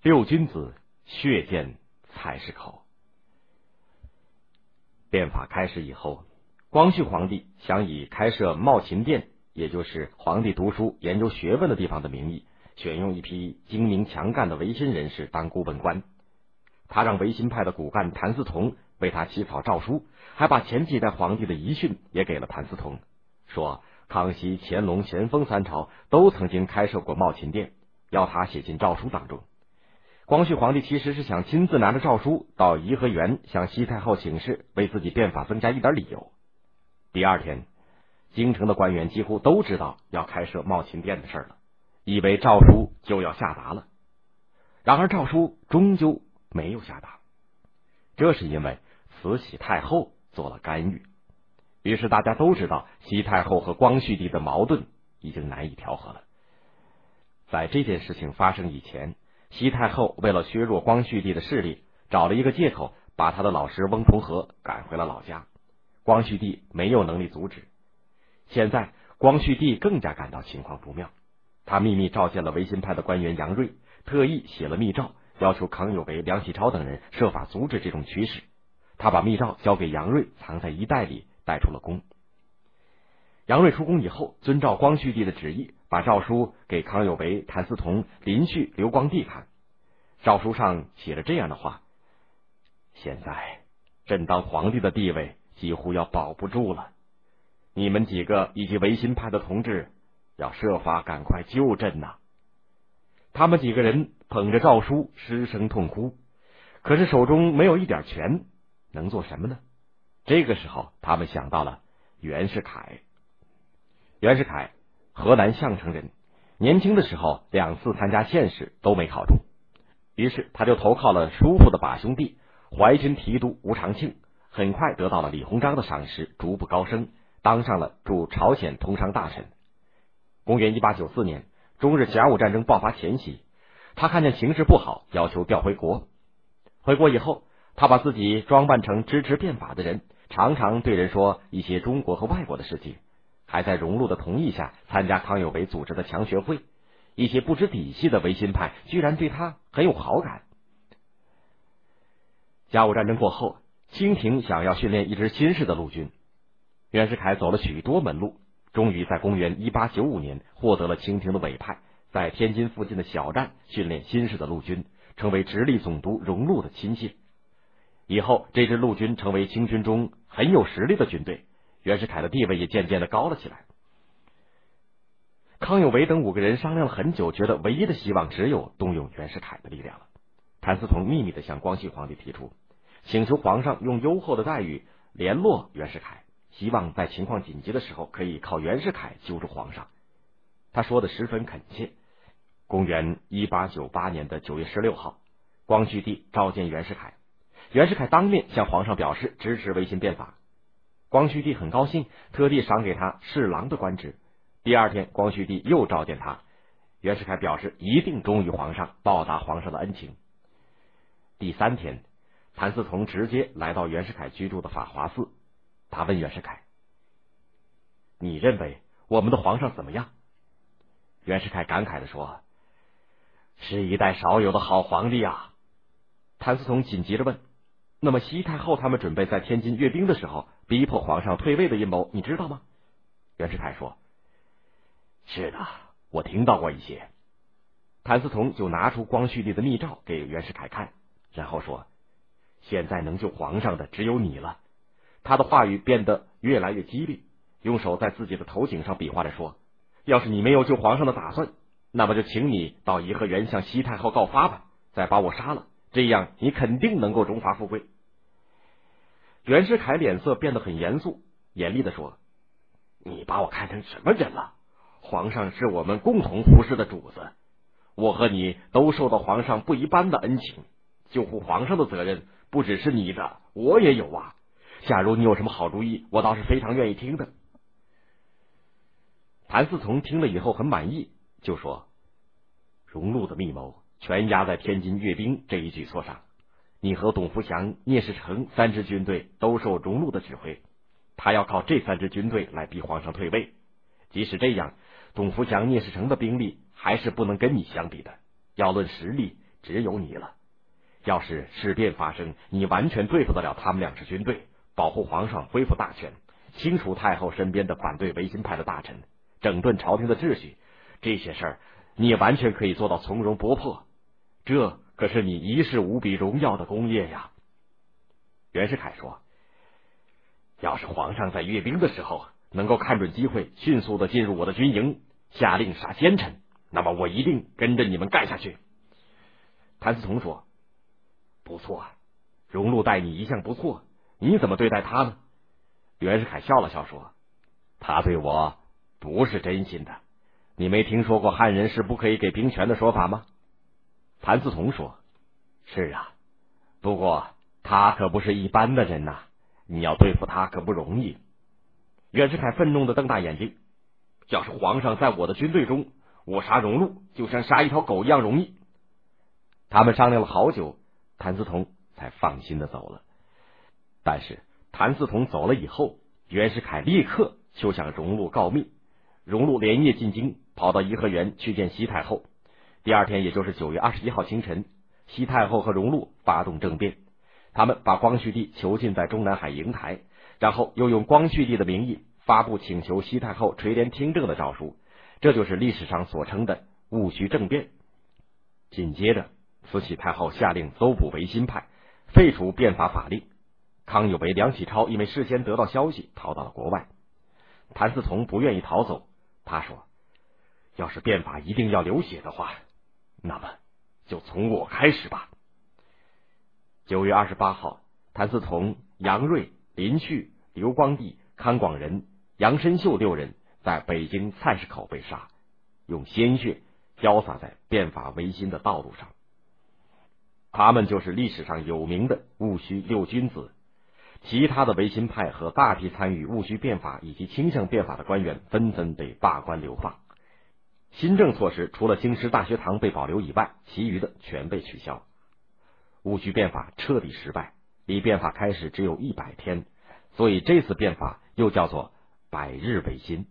六君子，血溅菜市口。变法开始以后，光绪皇帝想以开设茂勤殿，也就是皇帝读书研究学问的地方的名义，选用一批精明强干的维新人士当顾问官。他让维新派的骨干谭嗣同为他起草诏书，还把前几代皇帝的遗训也给了谭嗣同，说康熙、乾隆、咸丰三朝都曾经开设过茂勤殿，要他写进诏书当中。光绪皇帝其实是想亲自拿着诏书到颐和园向西太后请示，为自己变法增加一点理由。第二天，京城的官员几乎都知道要开设茂勤殿的事了，以为诏书就要下达了。然而诏书终究没有下达，这是因为慈禧太后做了干预。于是大家都知道，西太后和光绪帝的矛盾已经难以调和了。在这件事情发生以前。西太后为了削弱光绪帝的势力，找了一个借口，把他的老师翁同龢赶回了老家。光绪帝没有能力阻止。现在光绪帝更加感到情况不妙，他秘密召见了维新派的官员杨锐，特意写了密诏，要求康有为、梁启超等人设法阻止这种趋势。他把密诏交给杨锐，藏在衣袋里，带出了宫。杨锐出宫以后，遵照光绪帝的旨意。把诏书给康有为、谭嗣同、林旭、刘光第看，诏书上写着这样的话：现在朕当皇帝的地位几乎要保不住了，你们几个以及维新派的同志要设法赶快救朕呐！他们几个人捧着诏书失声痛哭，可是手中没有一点权，能做什么呢？这个时候，他们想到了袁世凯，袁世凯。河南项城人，年轻的时候两次参加县试都没考中，于是他就投靠了叔父的把兄弟淮军提督吴长庆，很快得到了李鸿章的赏识，逐步高升，当上了驻朝鲜通商大臣。公元一八九四年，中日甲午战争爆发前夕，他看见形势不好，要求调回国。回国以后，他把自己装扮成支持变法的人，常常对人说一些中国和外国的事情。还在荣禄的同意下参加康有为组织的强学会，一些不知底细的维新派居然对他很有好感。甲午战争过后，清廷想要训练一支新式的陆军，袁世凯走了许多门路，终于在公元一八九五年获得了清廷的委派，在天津附近的小站训练新式的陆军，成为直隶总督荣禄的亲信。以后，这支陆军成为清军中很有实力的军队。袁世凯的地位也渐渐的高了起来。康有为等五个人商量了很久，觉得唯一的希望只有动用袁世凯的力量了。谭嗣同秘密的向光绪皇帝提出，请求皇上用优厚的待遇联络袁世凯，希望在情况紧急的时候可以靠袁世凯救助皇上。他说的十分恳切。公元一八九八年的九月十六号，光绪帝召见袁世凯，袁世凯当面向皇上表示支持维新变法。光绪帝很高兴，特地赏给他侍郎的官职。第二天，光绪帝又召见他，袁世凯表示一定忠于皇上，报答皇上的恩情。第三天，谭嗣同直接来到袁世凯居住的法华寺，他问袁世凯：“你认为我们的皇上怎么样？”袁世凯感慨的说：“是一代少有的好皇帝啊！”谭嗣同紧急着问。那么，西太后他们准备在天津阅兵的时候，逼迫皇上退位的阴谋，你知道吗？袁世凯说：“是的，我听到过一些。”谭嗣同就拿出光绪帝的密诏给袁世凯看，然后说：“现在能救皇上的只有你了。”他的话语变得越来越激烈，用手在自己的头颈上比划着说：“要是你没有救皇上的打算，那么就请你到颐和园向西太后告发吧，再把我杀了。”这样，你肯定能够荣华富贵。袁世凯脸色变得很严肃，严厉的说：“你把我看成什么人了？皇上是我们共同服侍的主子，我和你都受到皇上不一般的恩情，救护皇上的责任不只是你的，我也有啊。假如你有什么好主意，我倒是非常愿意听的。”谭嗣同听了以后很满意，就说：“荣禄的密谋。”全压在天津阅兵这一举措上。你和董福祥、聂士成三支军队都受荣禄的指挥，他要靠这三支军队来逼皇上退位。即使这样，董福祥、聂士成的兵力还是不能跟你相比的。要论实力，只有你了。要是事变发生，你完全对付得了他们两支军队，保护皇上恢复大权，清除太后身边的反对维新派的大臣，整顿朝廷的秩序，这些事儿你也完全可以做到从容不迫。这可是你一世无比荣耀的功业呀！袁世凯说：“要是皇上在阅兵的时候能够看准机会，迅速的进入我的军营，下令杀奸臣，那么我一定跟着你们干下去。”谭嗣同说。不错，荣禄待你一向不错，你怎么对待他呢？袁世凯笑了笑说：“他对我不是真心的。你没听说过汉人是不可以给兵权的说法吗？”谭嗣同说：“是啊，不过他可不是一般的人呐，你要对付他可不容易。”袁世凯愤怒的瞪大眼睛：“要是皇上在我的军队中，我杀荣禄就像杀一条狗一样容易。”他们商量了好久。谭嗣同才放心的走了，但是谭嗣同走了以后，袁世凯立刻就向荣禄告密。荣禄连夜进京，跑到颐和园去见西太后。第二天，也就是九月二十一号清晨，西太后和荣禄发动政变，他们把光绪帝囚禁在中南海瀛台，然后又用光绪帝的名义发布请求西太后垂帘听政的诏书，这就是历史上所称的戊戌政变。紧接着。慈禧太后下令搜捕维新派，废除变法法令。康有为、梁启超因为事先得到消息，逃到了国外。谭嗣同不愿意逃走，他说：“要是变法一定要流血的话，那么就从我开始吧。”九月二十八号，谭嗣同、杨锐、林旭、刘光第、康广仁、杨申秀六人在北京菜市口被杀，用鲜血浇洒在变法维新的道路上。他们就是历史上有名的戊戌六君子，其他的维新派和大批参与戊戌变法以及倾向变法的官员纷纷被罢官流放。新政措施除了京师大学堂被保留以外，其余的全被取消。戊戌变法彻底失败，离变法开始只有一百天，所以这次变法又叫做百日维新。